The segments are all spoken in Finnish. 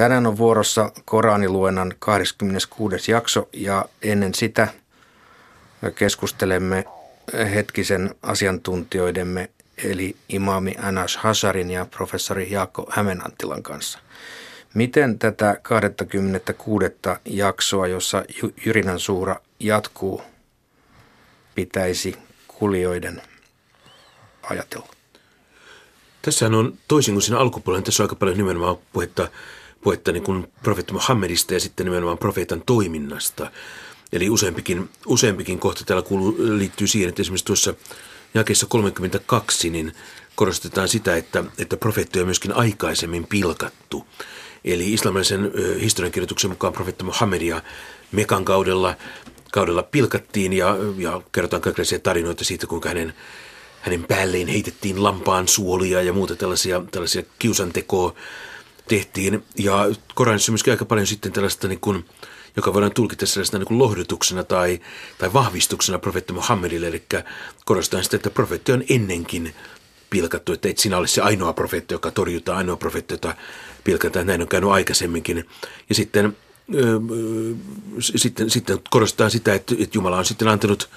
Tänään on vuorossa Koraniluennan 26. jakso ja ennen sitä keskustelemme hetkisen asiantuntijoidemme eli imaami Anas Hasarin ja professori Jaakko Hämenantilan kanssa. Miten tätä 26. jaksoa, jossa Jyrinän suura jatkuu, pitäisi kulijoiden ajatella? Tässä on toisin kuin siinä alkupuolella, tässä on aika paljon nimenomaan puhetta, puhetta niin kuin profeetta Muhammedista ja sitten nimenomaan profeetan toiminnasta. Eli useampikin, useampikin kohta täällä kuuluu, liittyy siihen, että esimerkiksi tuossa jakeessa 32 niin korostetaan sitä, että, että profeettoja on myöskin aikaisemmin pilkattu. Eli islamilaisen historiankirjoituksen mukaan profeetta Muhammedia Mekan kaudella, kaudella pilkattiin ja, ja kerrotaan kaikenlaisia tarinoita siitä, kuinka hänen, hänen päälleen heitettiin lampaan suolia ja muuta tällaisia, tällaisia kiusantekoa tehtiin. Ja Koranissa myöskin aika paljon sitten tällaista niin kuin, joka voidaan tulkita sellaisena niin kuin lohdutuksena tai, tai vahvistuksena profeetta Muhammedille. Eli korostetaan sitä, että profeetti on ennenkin pilkattu, että et sinä ole se ainoa profeetta, joka torjutaan, ainoa profeetta, jota pilkataan. Näin on käynyt aikaisemminkin. Ja sitten, ö, sitten, sitten korostetaan sitä, että, että Jumala on sitten antanut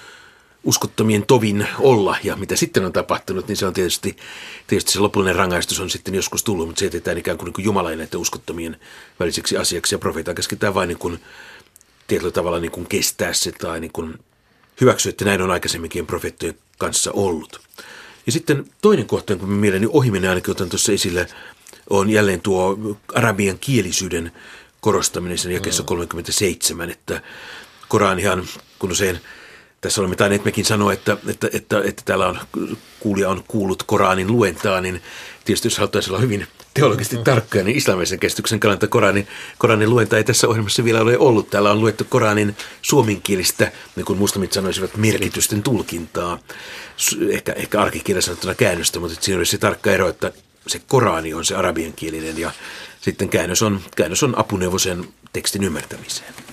uskottomien tovin olla. Ja mitä sitten on tapahtunut, niin se on tietysti, tietysti se lopullinen rangaistus on sitten joskus tullut, mutta se jätetään ikään kuin, niin kuin Jumalain näiden uskottomien väliseksi asiaksi. Ja profeetaan käsketään vain niin kuin, tietyllä tavalla niin kuin kestää se tai niin kuin hyväksyä, että näin on aikaisemminkin profeettojen kanssa ollut. Ja sitten toinen kohta, kun mieleeni ohiminen ainakin otan tuossa esille, on jälleen tuo arabian kielisyyden korostaminen sen jakeessa 37, että Koranihan, kun usein tässä olemme tainneet mekin sanoa, että, että, että, että täällä on, kuulija on kuullut Koranin luentaa, niin tietysti jos haluttaisiin olla hyvin teologisesti tarkka, niin islamisen kestyksen kannalta Koranin, Koranin luenta ei tässä ohjelmassa vielä ole ollut. Täällä on luettu Koranin suomenkielistä, niin kuin muslimit sanoisivat, merkitysten tulkintaa. Ehkä, ehkä arkikirja sanottuna käännöstä, mutta siinä olisi se tarkka ero, että se Korani on se arabiankielinen ja sitten käännös on, käännös on apuneuvosen tekstin ymmärtämiseen.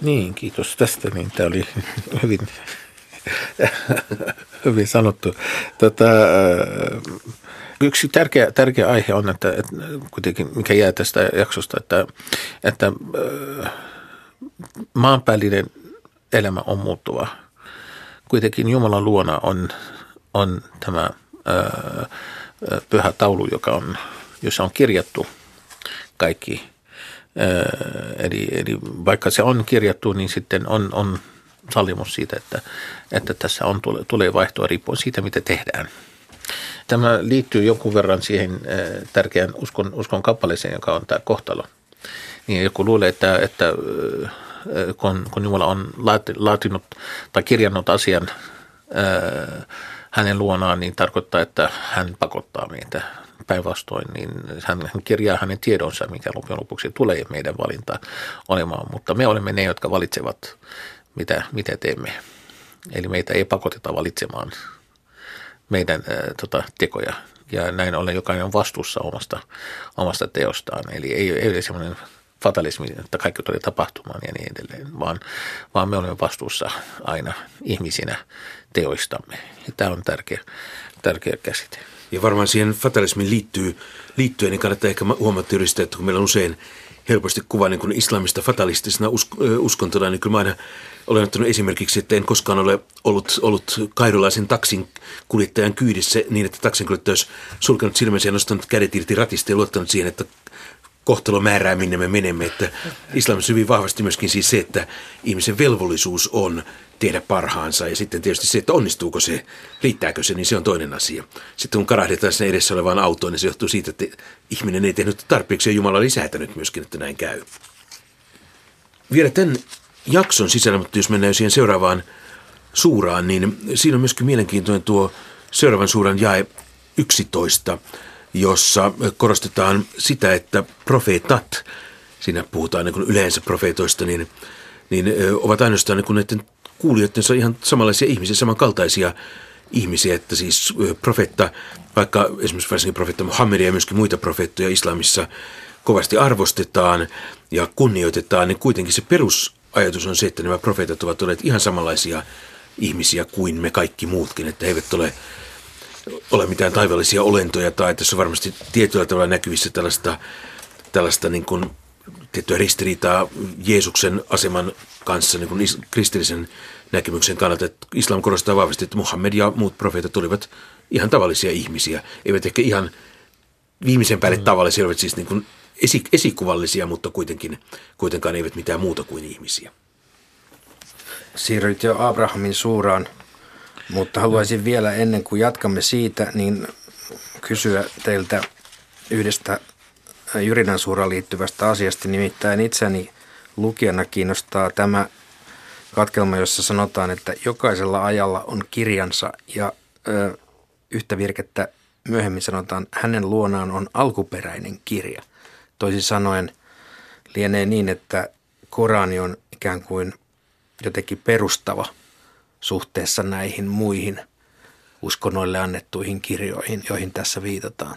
Niin, kiitos tästä. Niin, tämä oli hyvin, hyvin sanottu. Tota, yksi tärkeä, tärkeä aihe on, että, että kuitenkin, mikä jää tästä jaksosta, että, että maanpäällinen elämä on muuttuva. Kuitenkin Jumalan luona on, on tämä ää, pyhä taulu, joka on, jossa on kirjattu kaikki Eli, eli vaikka se on kirjattu, niin sitten on, on sallimus siitä, että, että tässä on, tulee vaihtoa riippuen siitä, mitä tehdään. Tämä liittyy jonkun verran siihen tärkeään uskon, uskon kappaleeseen, joka on tämä kohtalo. Niin joku luulee, että, että kun, kun Jumala on laatinut tai kirjannut asian hänen luonaan, niin tarkoittaa, että hän pakottaa meitä päinvastoin, niin hän, hän kirjaa hänen tiedonsa, mikä loppujen lopuksi tulee meidän valinta olemaan. Mutta me olemme ne, jotka valitsevat, mitä, mitä teemme. Eli meitä ei pakoteta valitsemaan meidän ää, tota, tekoja. Ja näin ollen jokainen on vastuussa omasta, omasta teostaan. Eli ei, ei ole semmoinen fatalismi, että kaikki tulee tapahtumaan ja niin edelleen, vaan, vaan me olemme vastuussa aina ihmisinä teoistamme. Ja tämä on tärkeä, tärkeä käsite. Ja varmaan siihen fatalismiin liittyy, liittyen, niin kannattaa ehkä huomata yhdistää, että kun meillä on usein helposti kuva niin kuin islamista fatalistisena uskontona, niin kyllä mä aina olen ottanut esimerkiksi, että en koskaan ole ollut, ollut kairolaisen taksin kuljettajan kyydissä niin, että taksin kuljettaja olisi sulkenut silmänsä ja nostanut kädet irti ratista ja luottanut siihen, että kohtalo määrää, minne me menemme. Että islamissa hyvin vahvasti myöskin siis se, että ihmisen velvollisuus on tehdä parhaansa ja sitten tietysti se, että onnistuuko se, riittääkö se, niin se on toinen asia. Sitten kun karahdetaan sen edessä olevaan autoon, niin se johtuu siitä, että ihminen ei tehnyt tarpeeksi ja Jumala oli säätänyt myöskin, että näin käy. Vielä tämän jakson sisällä, mutta jos mennään siihen seuraavaan suuraan, niin siinä on myöskin mielenkiintoinen tuo seuraavan suuran jae 11, jossa korostetaan sitä, että profeetat, siinä puhutaan niin yleensä profeetoista, niin, niin ovat ainoastaan niin näiden kuulijoittensa ihan samanlaisia ihmisiä, samankaltaisia ihmisiä, että siis profetta, vaikka esimerkiksi varsinkin profetta Muhammedia ja myöskin muita profeettoja islamissa kovasti arvostetaan ja kunnioitetaan, niin kuitenkin se perusajatus on se, että nämä profeetat ovat olleet ihan samanlaisia ihmisiä kuin me kaikki muutkin, että he eivät ole, ole mitään taivaallisia olentoja tai tässä on varmasti tietyllä tavalla näkyvissä tällaista, tällaista niin kuin tiettyä ristiriitaa Jeesuksen aseman kanssa niin kuin kristillisen näkemyksen kannalta. Että islam korostaa vahvasti, että Muhammed ja muut profeetat olivat ihan tavallisia ihmisiä. Eivät ehkä ihan viimeisen päälle mm. tavallisia, olivat siis niin kuin esi- esikuvallisia, mutta kuitenkin, kuitenkaan eivät mitään muuta kuin ihmisiä. Siirryt jo Abrahamin suuraan, mutta haluaisin vielä ennen kuin jatkamme siitä, niin kysyä teiltä yhdestä Jyrinän suuraan liittyvästä asiasta. Nimittäin itseni lukijana kiinnostaa tämä katkelma, jossa sanotaan, että jokaisella ajalla on kirjansa ja ö, yhtä virkettä myöhemmin sanotaan, hänen luonaan on alkuperäinen kirja. Toisin sanoen lienee niin, että Korani on ikään kuin jotenkin perustava suhteessa näihin muihin uskonnoille annettuihin kirjoihin, joihin tässä viitataan.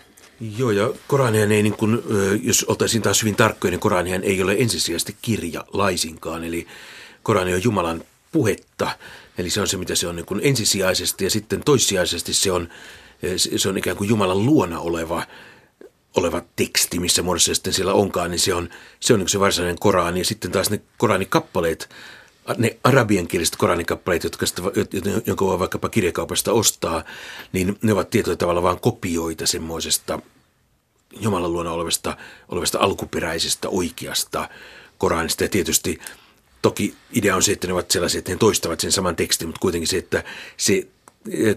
Joo, ja Koranihan ei, niin kuin, jos oltaisiin taas hyvin tarkkoja, niin Koranihan ei ole ensisijaisesti kirja laisinkaan. Eli Korani on Jumalan puhetta, eli se on se, mitä se on niin kuin ensisijaisesti, ja sitten toissijaisesti se on, se on ikään kuin Jumalan luona oleva oleva teksti, missä muodossa sitten siellä onkaan, niin se on se, on niin se varsinainen Korani. Ja sitten taas ne Koranikappaleet, ne arabiankieliset Koranikappaleet, jotka sitä, jonka voi vaikkapa kirjakaupasta ostaa, niin ne ovat tietyllä tavalla vain kopioita semmoisesta Jumalan luona olevasta, olevasta alkuperäisestä oikeasta Koranista. Ja tietysti toki idea on se, että ne ovat sellaisia, että ne toistavat sen saman tekstin, mutta kuitenkin se, että se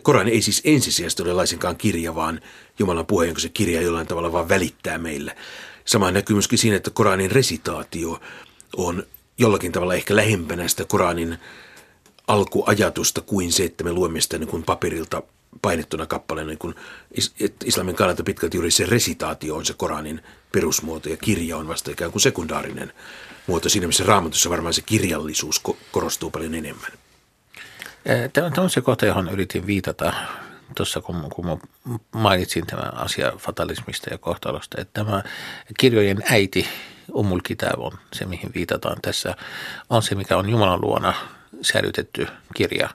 Korani ei siis ensisijaisesti ole laisinkaan kirja, vaan Jumalan puhe, jonka se kirja jollain tavalla vaan välittää meille. Sama näkyy myöskin siinä, että Koranin resitaatio on jollakin tavalla ehkä lähempänä sitä Koranin alkuajatusta kuin se, että me luemme sitä niin kuin paperilta painettuna kappaleena. Niin islamin kannalta pitkälti juuri se resitaatio on se Koranin perusmuoto ja kirja on vasta ikään kuin sekundaarinen muoto. Siinä missä raamatussa varmaan se kirjallisuus korostuu paljon enemmän. Tämä on se kohta, johon yritin viitata tuossa, kun, kun mainitsin tämän asia fatalismista ja kohtalosta, että tämä kirjojen äiti, Kitab on se, mihin viitataan tässä, on se, mikä on Jumalan luona säilytetty kirja,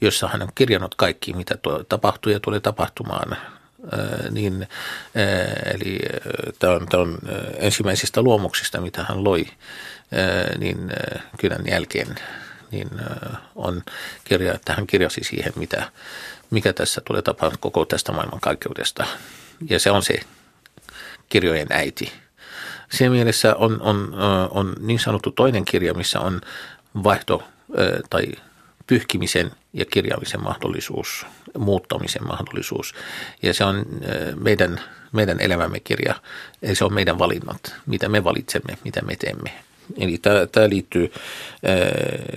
jossa hän on kirjannut kaikki, mitä tapahtuu ja tulee tapahtumaan niin, eli tämä on, tämä on ensimmäisistä luomuksista, mitä hän loi, niin kylän jälkeen niin on kirja, että hän kirjasi siihen, mitä, mikä tässä tulee tapahtumaan koko tästä maailmankaikkeudesta. Ja se on se kirjojen äiti. Siinä mielessä on, on, on niin sanottu toinen kirja, missä on vaihto tai pyyhkimisen ja kirjaamisen mahdollisuus, muuttamisen mahdollisuus. Ja se on meidän, meidän elämämme kirja, eli se on meidän valinnat, mitä me valitsemme, mitä me teemme. Eli tämä, liittyy,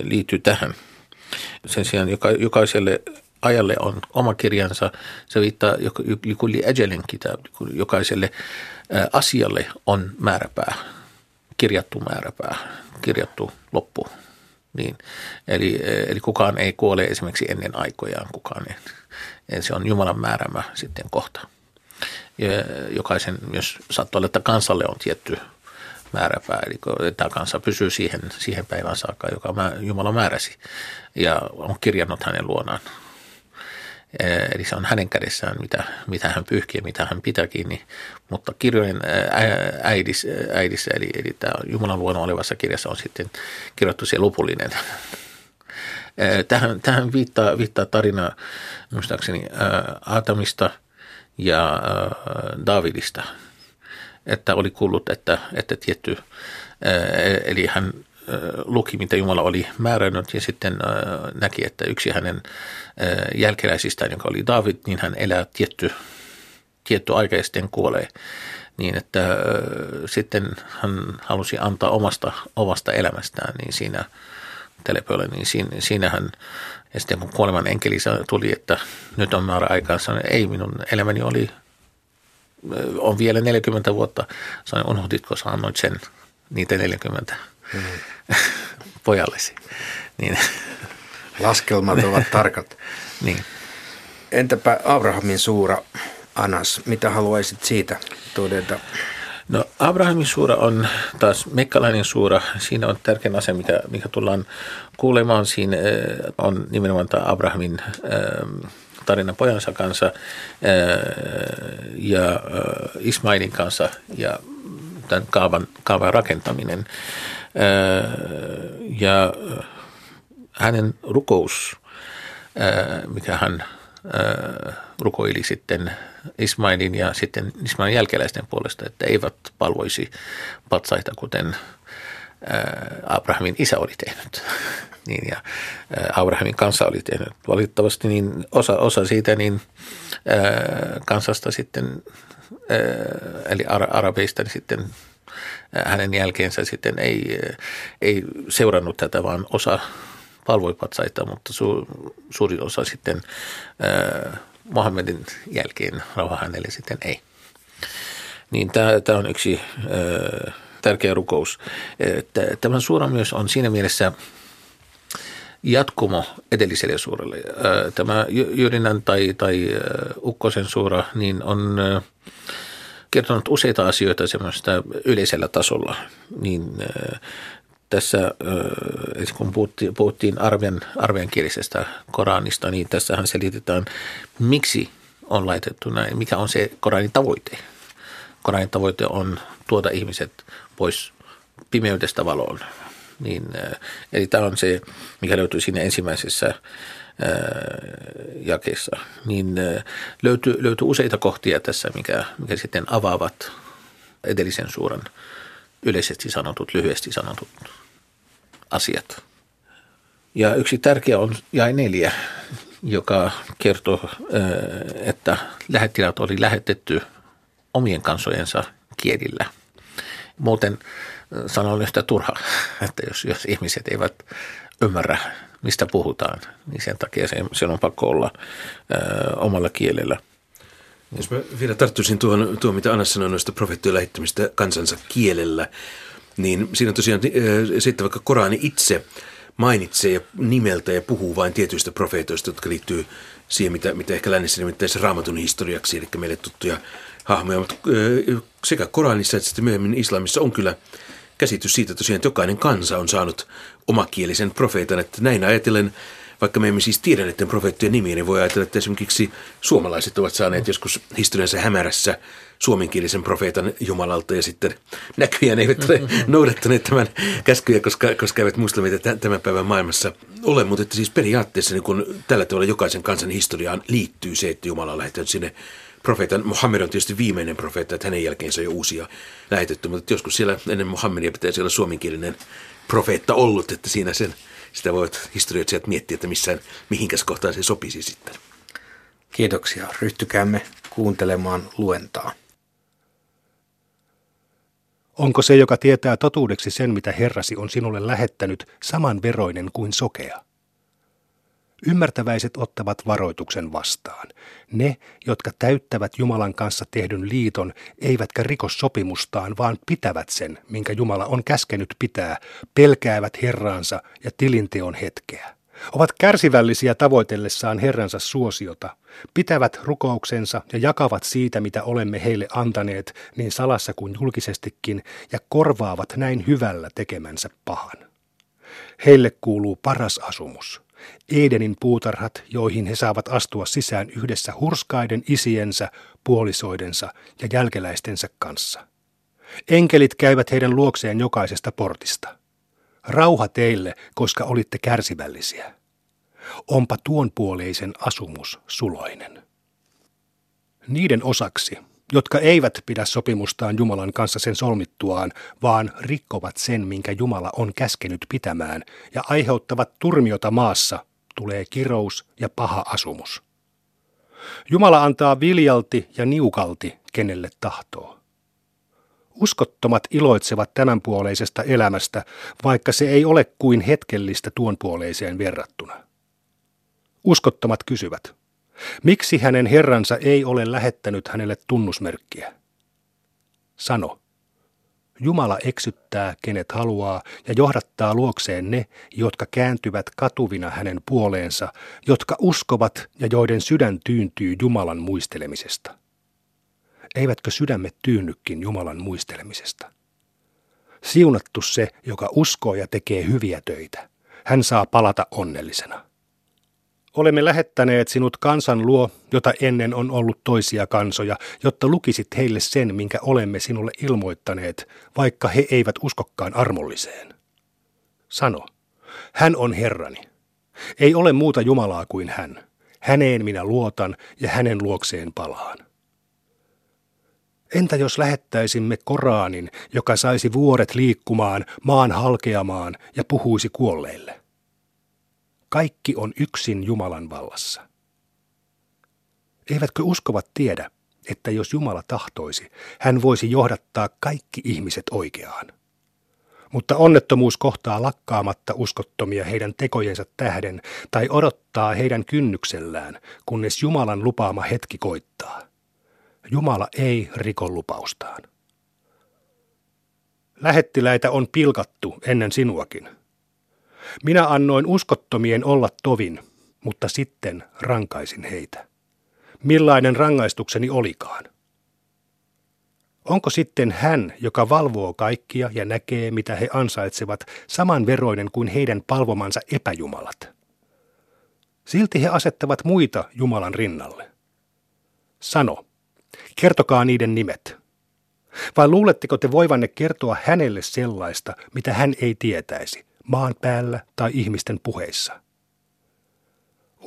liittyy tähän. Sen sijaan joka, jokaiselle ajalle on oma kirjansa. Se viittaa likulli äjelen kitab, jokaiselle asialle on määräpää, kirjattu määräpää, kirjattu loppu. Niin. Eli, eli kukaan ei kuole esimerkiksi ennen aikojaan, kukaan ei. Se on Jumalan määrämä sitten kohta. Ja jokaisen, jos sattuu olla, että kansalle on tietty määräpää, eli tämä kansa pysyy siihen, siihen päivään saakka, joka Jumala määräsi ja on kirjannut hänen luonaan. Eli se on hänen kädessään, mitä, mitä hän pyyhkii, mitä hän pitää kiinni. Mutta kirjojen äidis, äidissä, eli, eli tämä Jumalan luona olevassa kirjassa on sitten kirjoittu se lopullinen. Tähän, tähän viittaa, viittaa tarina muistaakseni Aatamista ja Davidista, että oli kuullut, että, että tietty, eli hän luki, mitä Jumala oli määrännyt ja sitten näki, että yksi hänen jälkeläisistään, joka oli David, niin hän elää tietty, tietty aika ja sitten kuolee. Niin että sitten hän halusi antaa omasta, omasta elämästään, niin siinä telepölle, niin siinä, siinä hän, ja sitten kun kuoleman enkeli tuli, että nyt on määrä aikaa, sanoi, ei minun elämäni oli, on vielä 40 vuotta. Sanoin, unohditko sä annoit sen niitä 40 mm. pojallesi. Niin. Laskelmat ovat tarkat. niin. Entäpä Abrahamin suura Anas, mitä haluaisit siitä todeta? No Abrahamin suura on taas mekkalainen suura. Siinä on tärkeä asia, mikä, mikä tullaan kuulemaan. Siinä on nimenomaan tämä Abrahamin tarina pojansa kanssa ja Ismailin kanssa. Ja tämän kaavan, kaavan rakentaminen. Ja hänen rukous, mikä hän rukoili sitten Ismailin ja sitten Ismailin jälkeläisten puolesta, että eivät palvoisi patsaita, kuten Abrahamin isä oli tehnyt. niin, ja Abrahamin kanssa oli tehnyt. Valitettavasti niin osa, osa siitä niin kansasta sitten, eli arabeista niin sitten hänen jälkeensä sitten ei, ei seurannut tätä, vaan osa palvoi patsaita, mutta su, suurin osa sitten äh, Mohammedin jälkeen rauha hänelle sitten ei. Niin tämä, on yksi äh, tärkeä rukous. Tämä suora myös on siinä mielessä jatkumo edelliselle suuralle. Tämä Jyrinän tai, tai Ukkosen suura niin on kertonut useita asioita semmoista yleisellä tasolla. Niin tässä, kun puhuttiin, puhuttiin arvian, arviankielisestä Koranista, niin tässähän selitetään, miksi on laitettu näin, mikä on se Koranin tavoite. Koranin tavoite on tuoda ihmiset pois pimeydestä valoon. Niin, eli tämä on se, mikä löytyy siinä ensimmäisessä jakeessa. Niin löytyy, löytyy useita kohtia tässä, mikä, mikä sitten avaavat edellisen suuren yleisesti sanotut, lyhyesti sanotut asiat. Ja yksi tärkeä on jäi neljä, joka kertoo, että lähettiläät oli lähetetty omien kansojensa kielillä. Muuten sanon yhtä turha, että jos, jos ihmiset eivät ymmärrä, mistä puhutaan, niin sen takia se, se on pakko olla ö, omalla kielellä. Jos mä vielä tarttuisin tuohon, tuohon mitä Anna sanoi noista profeettien lähettämistä kansansa kielellä, niin siinä tosiaan sitten vaikka Korani itse mainitsee ja nimeltä ja puhuu vain tietyistä profeetoista, jotka liittyy siihen, mitä, mitä ehkä lännessä nimittäisi raamatun historiaksi, eli meille tuttuja hahmoja. Mutta sekä Koranissa että sitten myöhemmin islamissa on kyllä käsitys siitä tosiaan, että jokainen kansa on saanut omakielisen profeetan, että näin ajatellen – vaikka me emme siis tiedä näiden profeettien nimiä, niin voi ajatella, että esimerkiksi suomalaiset ovat saaneet joskus historiansa hämärässä suomenkielisen profeetan Jumalalta ja sitten näköjään eivät ole noudattaneet tämän käskyjä, koska, koska eivät muslimit tämän päivän maailmassa ole. Mutta että siis periaatteessa niin kun tällä tavalla jokaisen kansan historiaan liittyy se, että Jumala on lähettänyt sinne profeetan. Muhammed on tietysti viimeinen profeetta, että hänen jälkeensä on jo uusia lähetetty, mutta joskus siellä ennen Muhammedia pitäisi olla suomenkielinen profeetta ollut, että siinä sen sitä voivat historioitsijat miettiä, että missään, mihinkäs kohtaan se sopisi sitten. Kiitoksia. Ryhtykäämme kuuntelemaan luentaa. Onko se, joka tietää totuudeksi sen, mitä Herrasi on sinulle lähettänyt, samanveroinen kuin sokea? Ymmärtäväiset ottavat varoituksen vastaan. Ne, jotka täyttävät Jumalan kanssa tehdyn liiton, eivätkä riko sopimustaan, vaan pitävät sen, minkä Jumala on käskenyt pitää, pelkäävät Herraansa ja tilinteon hetkeä. Ovat kärsivällisiä tavoitellessaan Herransa suosiota, pitävät rukouksensa ja jakavat siitä, mitä olemme heille antaneet, niin salassa kuin julkisestikin, ja korvaavat näin hyvällä tekemänsä pahan. Heille kuuluu paras asumus – Edenin puutarhat, joihin he saavat astua sisään yhdessä hurskaiden isiensä, puolisoidensa ja jälkeläistensä kanssa. Enkelit käyvät heidän luokseen jokaisesta portista. Rauha teille, koska olitte kärsivällisiä. Onpa tuon puoleisen asumus suloinen. Niiden osaksi, jotka eivät pidä sopimustaan Jumalan kanssa sen solmittuaan, vaan rikkovat sen, minkä Jumala on käskenyt pitämään, ja aiheuttavat turmiota maassa, tulee kirous ja paha asumus. Jumala antaa viljalti ja niukalti, kenelle tahtoo. Uskottomat iloitsevat tämänpuoleisesta elämästä, vaikka se ei ole kuin hetkellistä tuonpuoleiseen verrattuna. Uskottomat kysyvät, Miksi hänen herransa ei ole lähettänyt hänelle tunnusmerkkiä? Sano. Jumala eksyttää, kenet haluaa, ja johdattaa luokseen ne, jotka kääntyvät katuvina hänen puoleensa, jotka uskovat ja joiden sydän tyyntyy Jumalan muistelemisesta. Eivätkö sydämet tyynnykin Jumalan muistelemisesta? Siunattu se, joka uskoo ja tekee hyviä töitä. Hän saa palata onnellisena. Olemme lähettäneet sinut kansan luo, jota ennen on ollut toisia kansoja, jotta lukisit heille sen, minkä olemme sinulle ilmoittaneet, vaikka he eivät uskokkaan armolliseen. Sano, hän on Herrani. Ei ole muuta Jumalaa kuin hän. Häneen minä luotan ja hänen luokseen palaan. Entä jos lähettäisimme Koraanin, joka saisi vuoret liikkumaan, maan halkeamaan ja puhuisi kuolleille? Kaikki on yksin Jumalan vallassa. Eivätkö uskovat tiedä, että jos Jumala tahtoisi, hän voisi johdattaa kaikki ihmiset oikeaan? Mutta onnettomuus kohtaa lakkaamatta uskottomia heidän tekojensa tähden tai odottaa heidän kynnyksellään, kunnes Jumalan lupaama hetki koittaa. Jumala ei riko lupaustaan. Lähettiläitä on pilkattu ennen sinuakin. Minä annoin uskottomien olla tovin, mutta sitten rankaisin heitä. Millainen rangaistukseni olikaan? Onko sitten hän, joka valvoo kaikkia ja näkee, mitä he ansaitsevat, samanveroinen kuin heidän palvomansa epäjumalat? Silti he asettavat muita Jumalan rinnalle. Sano, kertokaa niiden nimet. Vai luuletteko te voivanne kertoa hänelle sellaista, mitä hän ei tietäisi, maan päällä tai ihmisten puheissa?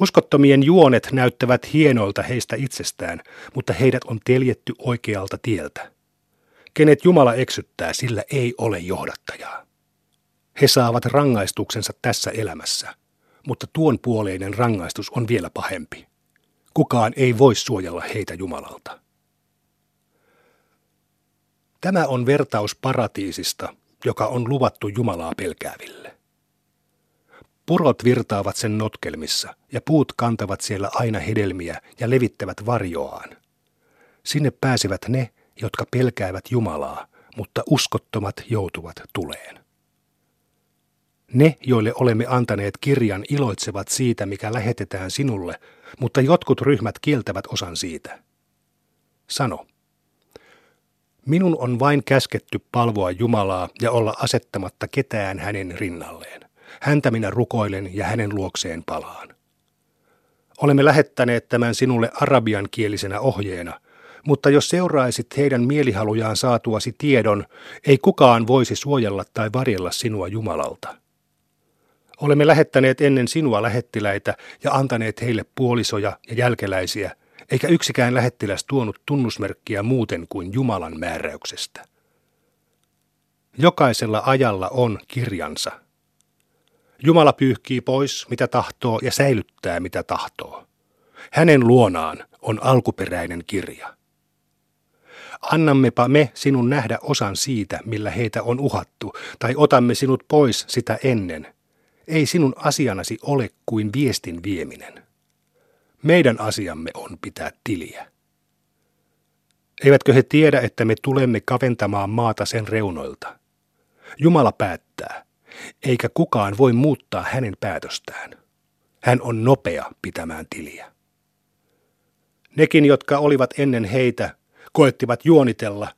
Uskottomien juonet näyttävät hienoilta heistä itsestään, mutta heidät on teljetty oikealta tieltä. Kenet Jumala eksyttää, sillä ei ole johdattajaa. He saavat rangaistuksensa tässä elämässä, mutta tuon puoleinen rangaistus on vielä pahempi. Kukaan ei voi suojella heitä Jumalalta. Tämä on vertaus paratiisista, joka on luvattu Jumalaa pelkääville. Purot virtaavat sen notkelmissa ja puut kantavat siellä aina hedelmiä ja levittävät varjoaan. Sinne pääsevät ne, jotka pelkäävät Jumalaa, mutta uskottomat joutuvat tuleen. Ne, joille olemme antaneet kirjan, iloitsevat siitä, mikä lähetetään sinulle, mutta jotkut ryhmät kieltävät osan siitä. Sano. Minun on vain käsketty palvoa Jumalaa ja olla asettamatta ketään hänen rinnalleen. Häntä minä rukoilen ja hänen luokseen palaan. Olemme lähettäneet tämän sinulle arabian kielisenä ohjeena – mutta jos seuraisit heidän mielihalujaan saatuasi tiedon, ei kukaan voisi suojella tai varjella sinua Jumalalta. Olemme lähettäneet ennen sinua lähettiläitä ja antaneet heille puolisoja ja jälkeläisiä, eikä yksikään lähettiläs tuonut tunnusmerkkiä muuten kuin Jumalan määräyksestä. Jokaisella ajalla on kirjansa. Jumala pyyhkii pois, mitä tahtoo, ja säilyttää, mitä tahtoo. Hänen luonaan on alkuperäinen kirja. Annammepa me sinun nähdä osan siitä, millä heitä on uhattu, tai otamme sinut pois sitä ennen. Ei sinun asianasi ole kuin viestin vieminen. Meidän asiamme on pitää tiliä. Eivätkö he tiedä, että me tulemme kaventamaan maata sen reunoilta? Jumala päättää, eikä kukaan voi muuttaa hänen päätöstään. Hän on nopea pitämään tiliä. Nekin, jotka olivat ennen heitä, koettivat juonitella,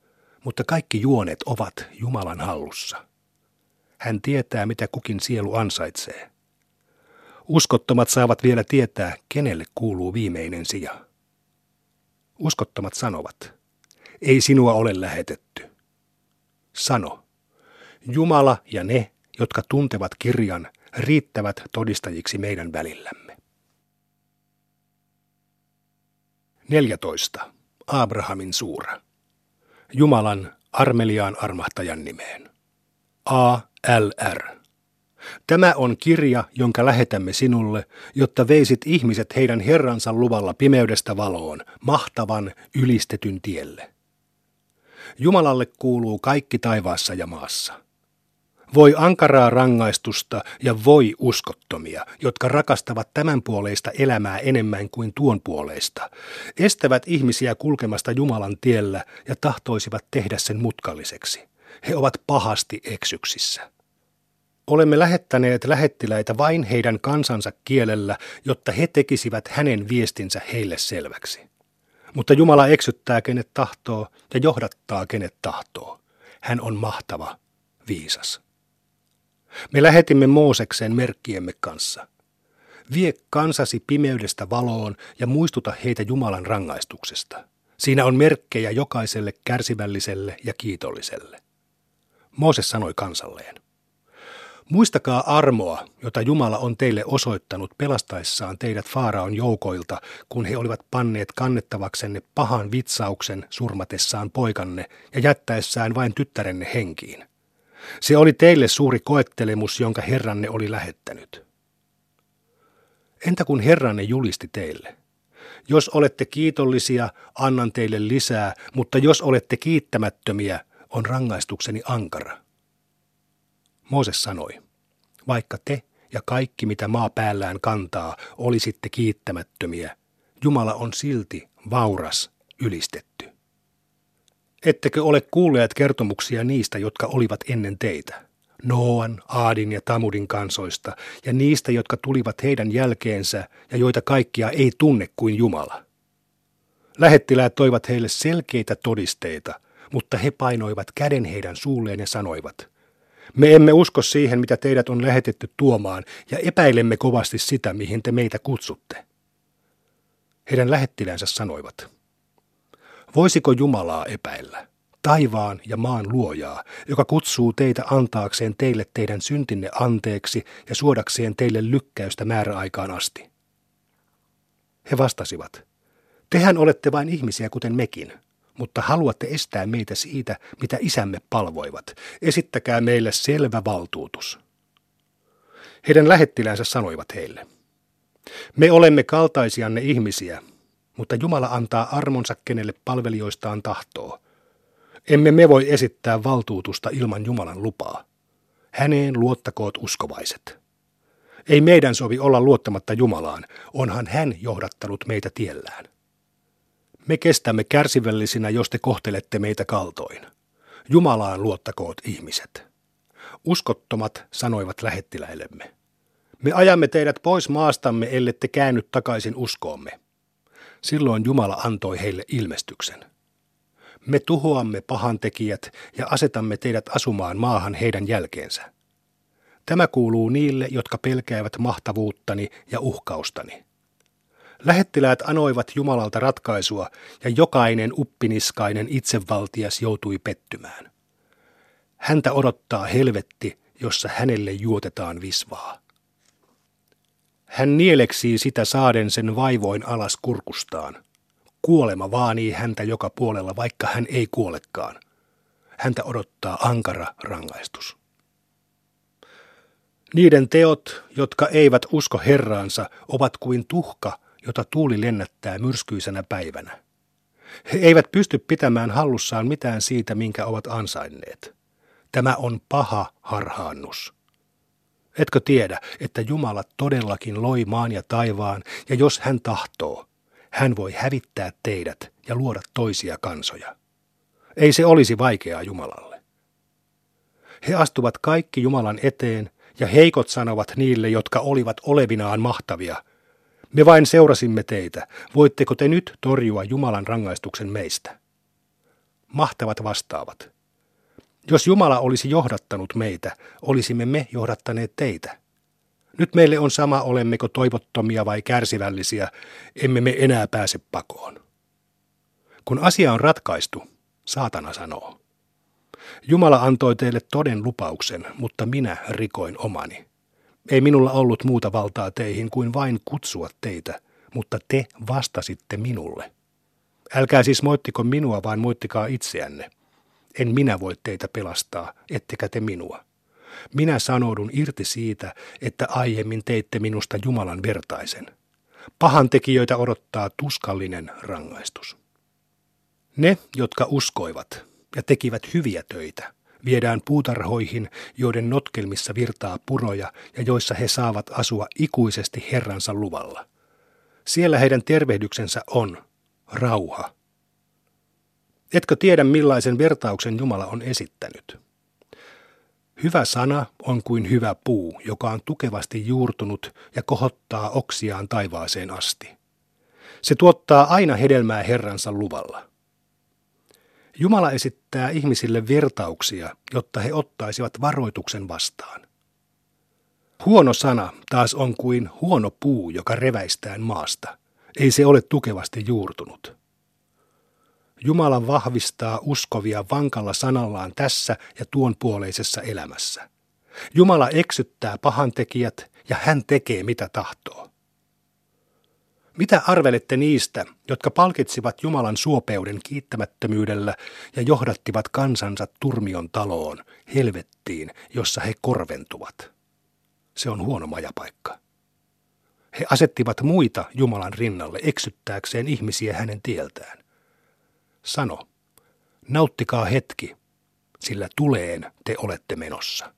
mutta kaikki juonet ovat Jumalan hallussa. Hän tietää, mitä kukin sielu ansaitsee. Uskottomat saavat vielä tietää, kenelle kuuluu viimeinen sija. Uskottomat sanovat, ei sinua ole lähetetty. Sano, Jumala ja ne, jotka tuntevat kirjan, riittävät todistajiksi meidän välillämme. 14. Abrahamin suura. Jumalan armeliaan armahtajan nimeen. A.L.R. Tämä on kirja, jonka lähetämme sinulle, jotta veisit ihmiset heidän Herransa luvalla pimeydestä valoon, mahtavan ylistetyn tielle. Jumalalle kuuluu kaikki taivaassa ja maassa. Voi ankaraa rangaistusta ja voi uskottomia, jotka rakastavat tämän puoleista elämää enemmän kuin tuon puoleista, estävät ihmisiä kulkemasta Jumalan tiellä ja tahtoisivat tehdä sen mutkalliseksi. He ovat pahasti eksyksissä. Olemme lähettäneet lähettiläitä vain heidän kansansa kielellä, jotta he tekisivät hänen viestinsä heille selväksi. Mutta Jumala eksyttää kenet tahtoo ja johdattaa kenet tahtoo. Hän on mahtava, viisas. Me lähetimme Moosekseen merkkiemme kanssa. Vie kansasi pimeydestä valoon ja muistuta heitä Jumalan rangaistuksesta. Siinä on merkkejä jokaiselle kärsivälliselle ja kiitolliselle. Mooses sanoi kansalleen. Muistakaa armoa, jota Jumala on teille osoittanut pelastaessaan teidät Faaraon joukoilta, kun he olivat panneet kannettavaksenne pahan vitsauksen surmatessaan poikanne ja jättäessään vain tyttärenne henkiin. Se oli teille suuri koettelemus, jonka Herranne oli lähettänyt. Entä kun Herranne julisti teille? Jos olette kiitollisia, annan teille lisää, mutta jos olette kiittämättömiä, on rangaistukseni ankara. Mooses sanoi, vaikka te ja kaikki mitä maa päällään kantaa olisitte kiittämättömiä, Jumala on silti vauras ylistetty. Ettekö ole kuulleet kertomuksia niistä, jotka olivat ennen teitä? Noan, Aadin ja Tamudin kansoista ja niistä, jotka tulivat heidän jälkeensä ja joita kaikkia ei tunne kuin Jumala. Lähettiläät toivat heille selkeitä todisteita, mutta he painoivat käden heidän suulleen ja sanoivat – me emme usko siihen, mitä teidät on lähetetty tuomaan, ja epäilemme kovasti sitä, mihin te meitä kutsutte. Heidän lähettilänsä sanoivat, voisiko Jumalaa epäillä, taivaan ja maan luojaa, joka kutsuu teitä antaakseen teille teidän syntinne anteeksi ja suodakseen teille lykkäystä määräaikaan asti? He vastasivat, tehän olette vain ihmisiä kuten mekin – mutta haluatte estää meitä siitä, mitä isämme palvoivat. Esittäkää meille selvä valtuutus. Heidän lähettilänsä sanoivat heille, me olemme kaltaisianne ihmisiä, mutta Jumala antaa armonsa kenelle palvelijoistaan tahtoo. Emme me voi esittää valtuutusta ilman Jumalan lupaa. Häneen luottakoot uskovaiset. Ei meidän sovi olla luottamatta Jumalaan, onhan hän johdattanut meitä tiellään. Me kestämme kärsivällisinä, jos te kohtelette meitä kaltoin. Jumalaan luottakoot ihmiset. Uskottomat sanoivat lähettiläillemme. Me ajamme teidät pois maastamme, ellette käänny takaisin uskoomme. Silloin Jumala antoi heille ilmestyksen. Me tuhoamme pahantekijät ja asetamme teidät asumaan maahan heidän jälkeensä. Tämä kuuluu niille, jotka pelkäävät mahtavuuttani ja uhkaustani. Lähettiläät anoivat Jumalalta ratkaisua ja jokainen uppiniskainen itsevaltias joutui pettymään. Häntä odottaa helvetti, jossa hänelle juotetaan visvaa. Hän nieleksii sitä saaden sen vaivoin alas kurkustaan. Kuolema vaanii häntä joka puolella, vaikka hän ei kuolekaan. Häntä odottaa ankara rangaistus. Niiden teot, jotka eivät usko Herraansa, ovat kuin tuhka, jota tuuli lennättää myrskyisenä päivänä. He eivät pysty pitämään hallussaan mitään siitä, minkä ovat ansainneet. Tämä on paha harhaannus. Etkö tiedä, että Jumala todellakin loi maan ja taivaan, ja jos hän tahtoo, hän voi hävittää teidät ja luoda toisia kansoja. Ei se olisi vaikeaa Jumalalle. He astuvat kaikki Jumalan eteen, ja heikot sanovat niille, jotka olivat olevinaan mahtavia – me vain seurasimme teitä. Voitteko te nyt torjua Jumalan rangaistuksen meistä? Mahtavat vastaavat. Jos Jumala olisi johdattanut meitä, olisimme me johdattaneet teitä. Nyt meille on sama, olemmeko toivottomia vai kärsivällisiä, emme me enää pääse pakoon. Kun asia on ratkaistu, saatana sanoo. Jumala antoi teille toden lupauksen, mutta minä rikoin omani. Ei minulla ollut muuta valtaa teihin kuin vain kutsua teitä, mutta te vastasitte minulle. Älkää siis moittiko minua, vaan moittikaa itseänne. En minä voi teitä pelastaa, ettekä te minua. Minä sanoudun irti siitä, että aiemmin teitte minusta Jumalan vertaisen. Pahan tekijöitä odottaa tuskallinen rangaistus. Ne, jotka uskoivat ja tekivät hyviä töitä, viedään puutarhoihin, joiden notkelmissa virtaa puroja ja joissa he saavat asua ikuisesti Herransa luvalla. Siellä heidän tervehdyksensä on rauha. Etkö tiedä millaisen vertauksen Jumala on esittänyt? Hyvä sana on kuin hyvä puu, joka on tukevasti juurtunut ja kohottaa oksiaan taivaaseen asti. Se tuottaa aina hedelmää Herransa luvalla. Jumala esittää ihmisille vertauksia, jotta he ottaisivat varoituksen vastaan. Huono sana taas on kuin huono puu, joka reväistään maasta. Ei se ole tukevasti juurtunut. Jumala vahvistaa uskovia vankalla sanallaan tässä ja tuon puoleisessa elämässä. Jumala eksyttää pahantekijät ja hän tekee mitä tahtoo. Mitä arvelette niistä, jotka palkitsivat Jumalan suopeuden kiittämättömyydellä ja johdattivat kansansa turmion taloon, helvettiin, jossa he korventuvat? Se on huono majapaikka. He asettivat muita Jumalan rinnalle eksyttääkseen ihmisiä hänen tieltään. Sano, nauttikaa hetki, sillä tuleen te olette menossa.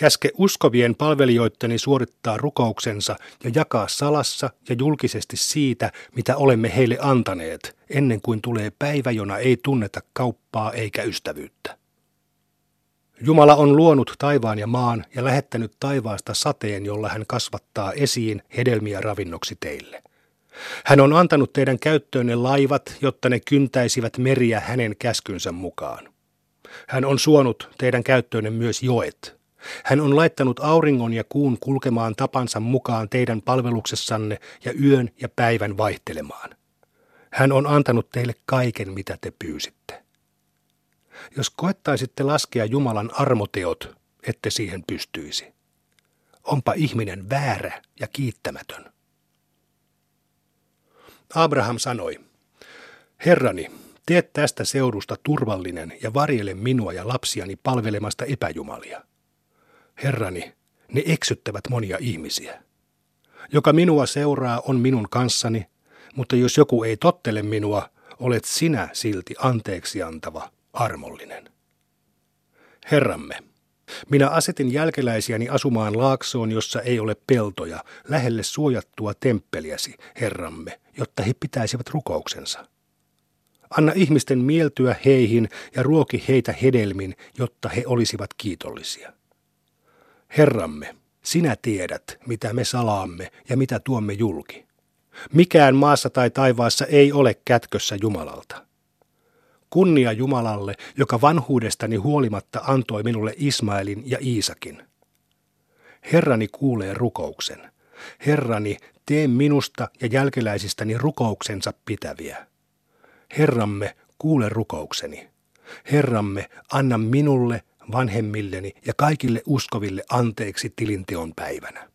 Käske uskovien palvelijoitteni suorittaa rukouksensa ja jakaa salassa ja julkisesti siitä, mitä olemme heille antaneet, ennen kuin tulee päivä, jona ei tunneta kauppaa eikä ystävyyttä. Jumala on luonut taivaan ja maan ja lähettänyt taivaasta sateen, jolla hän kasvattaa esiin hedelmiä ravinnoksi teille. Hän on antanut teidän käyttöönne laivat, jotta ne kyntäisivät meriä hänen käskynsä mukaan. Hän on suonut teidän käyttöönne myös joet, hän on laittanut auringon ja kuun kulkemaan tapansa mukaan teidän palveluksessanne ja yön ja päivän vaihtelemaan. Hän on antanut teille kaiken, mitä te pyysitte. Jos koettaisitte laskea Jumalan armoteot, ette siihen pystyisi. Onpa ihminen väärä ja kiittämätön. Abraham sanoi, Herrani, tee tästä seudusta turvallinen ja varjele minua ja lapsiani palvelemasta epäjumalia. Herrani, ne eksyttävät monia ihmisiä. Joka minua seuraa on minun kanssani, mutta jos joku ei tottele minua, olet sinä silti anteeksi antava, armollinen. Herramme, minä asetin jälkeläisiäni asumaan laaksoon, jossa ei ole peltoja, lähelle suojattua temppeliäsi, Herramme, jotta he pitäisivät rukouksensa. Anna ihmisten mieltyä heihin ja ruoki heitä hedelmin, jotta he olisivat kiitollisia. Herramme, sinä tiedät, mitä me salaamme ja mitä tuomme julki. Mikään maassa tai taivaassa ei ole kätkössä Jumalalta. Kunnia Jumalalle, joka vanhuudestani huolimatta antoi minulle Ismaelin ja Iisakin. Herrani kuulee rukouksen. Herrani, tee minusta ja jälkeläisistäni rukouksensa pitäviä. Herramme, kuule rukoukseni. Herramme, anna minulle vanhemmilleni ja kaikille uskoville anteeksi tilinteon päivänä.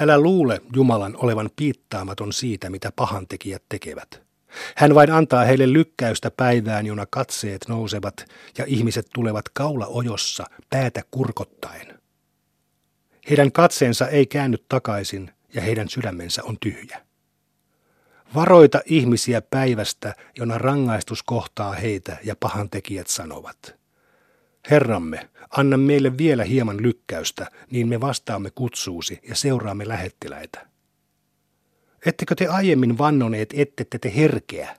Älä luule Jumalan olevan piittaamaton siitä, mitä pahantekijät tekevät. Hän vain antaa heille lykkäystä päivään, jona katseet nousevat ja ihmiset tulevat kaula ojossa päätä kurkottaen. Heidän katseensa ei käänny takaisin ja heidän sydämensä on tyhjä. Varoita ihmisiä päivästä, jona rangaistus kohtaa heitä ja pahantekijät sanovat – Herramme, anna meille vielä hieman lykkäystä, niin me vastaamme kutsuusi ja seuraamme lähettiläitä. Ettekö te aiemmin vannoneet, ettette te herkeä?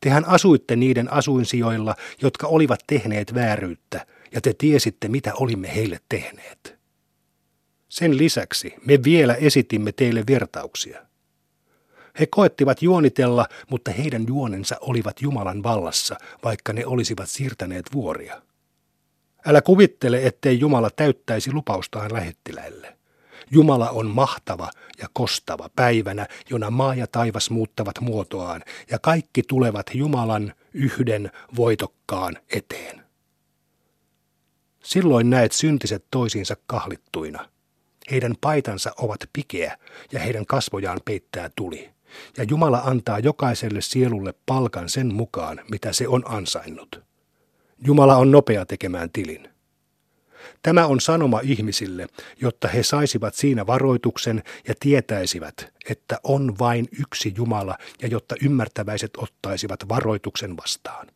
Tehän asuitte niiden asuinsijoilla, jotka olivat tehneet vääryyttä, ja te tiesitte, mitä olimme heille tehneet. Sen lisäksi me vielä esitimme teille vertauksia. He koettivat juonitella, mutta heidän juonensa olivat Jumalan vallassa, vaikka ne olisivat siirtäneet vuoria. Älä kuvittele, ettei Jumala täyttäisi lupaustaan lähettiläille. Jumala on mahtava ja kostava päivänä, jona maa ja taivas muuttavat muotoaan, ja kaikki tulevat Jumalan yhden voitokkaan eteen. Silloin näet syntiset toisiinsa kahlittuina. Heidän paitansa ovat pikeä ja heidän kasvojaan peittää tuli. Ja Jumala antaa jokaiselle sielulle palkan sen mukaan, mitä se on ansainnut. Jumala on nopea tekemään tilin. Tämä on sanoma ihmisille, jotta he saisivat siinä varoituksen ja tietäisivät, että on vain yksi Jumala ja jotta ymmärtäväiset ottaisivat varoituksen vastaan.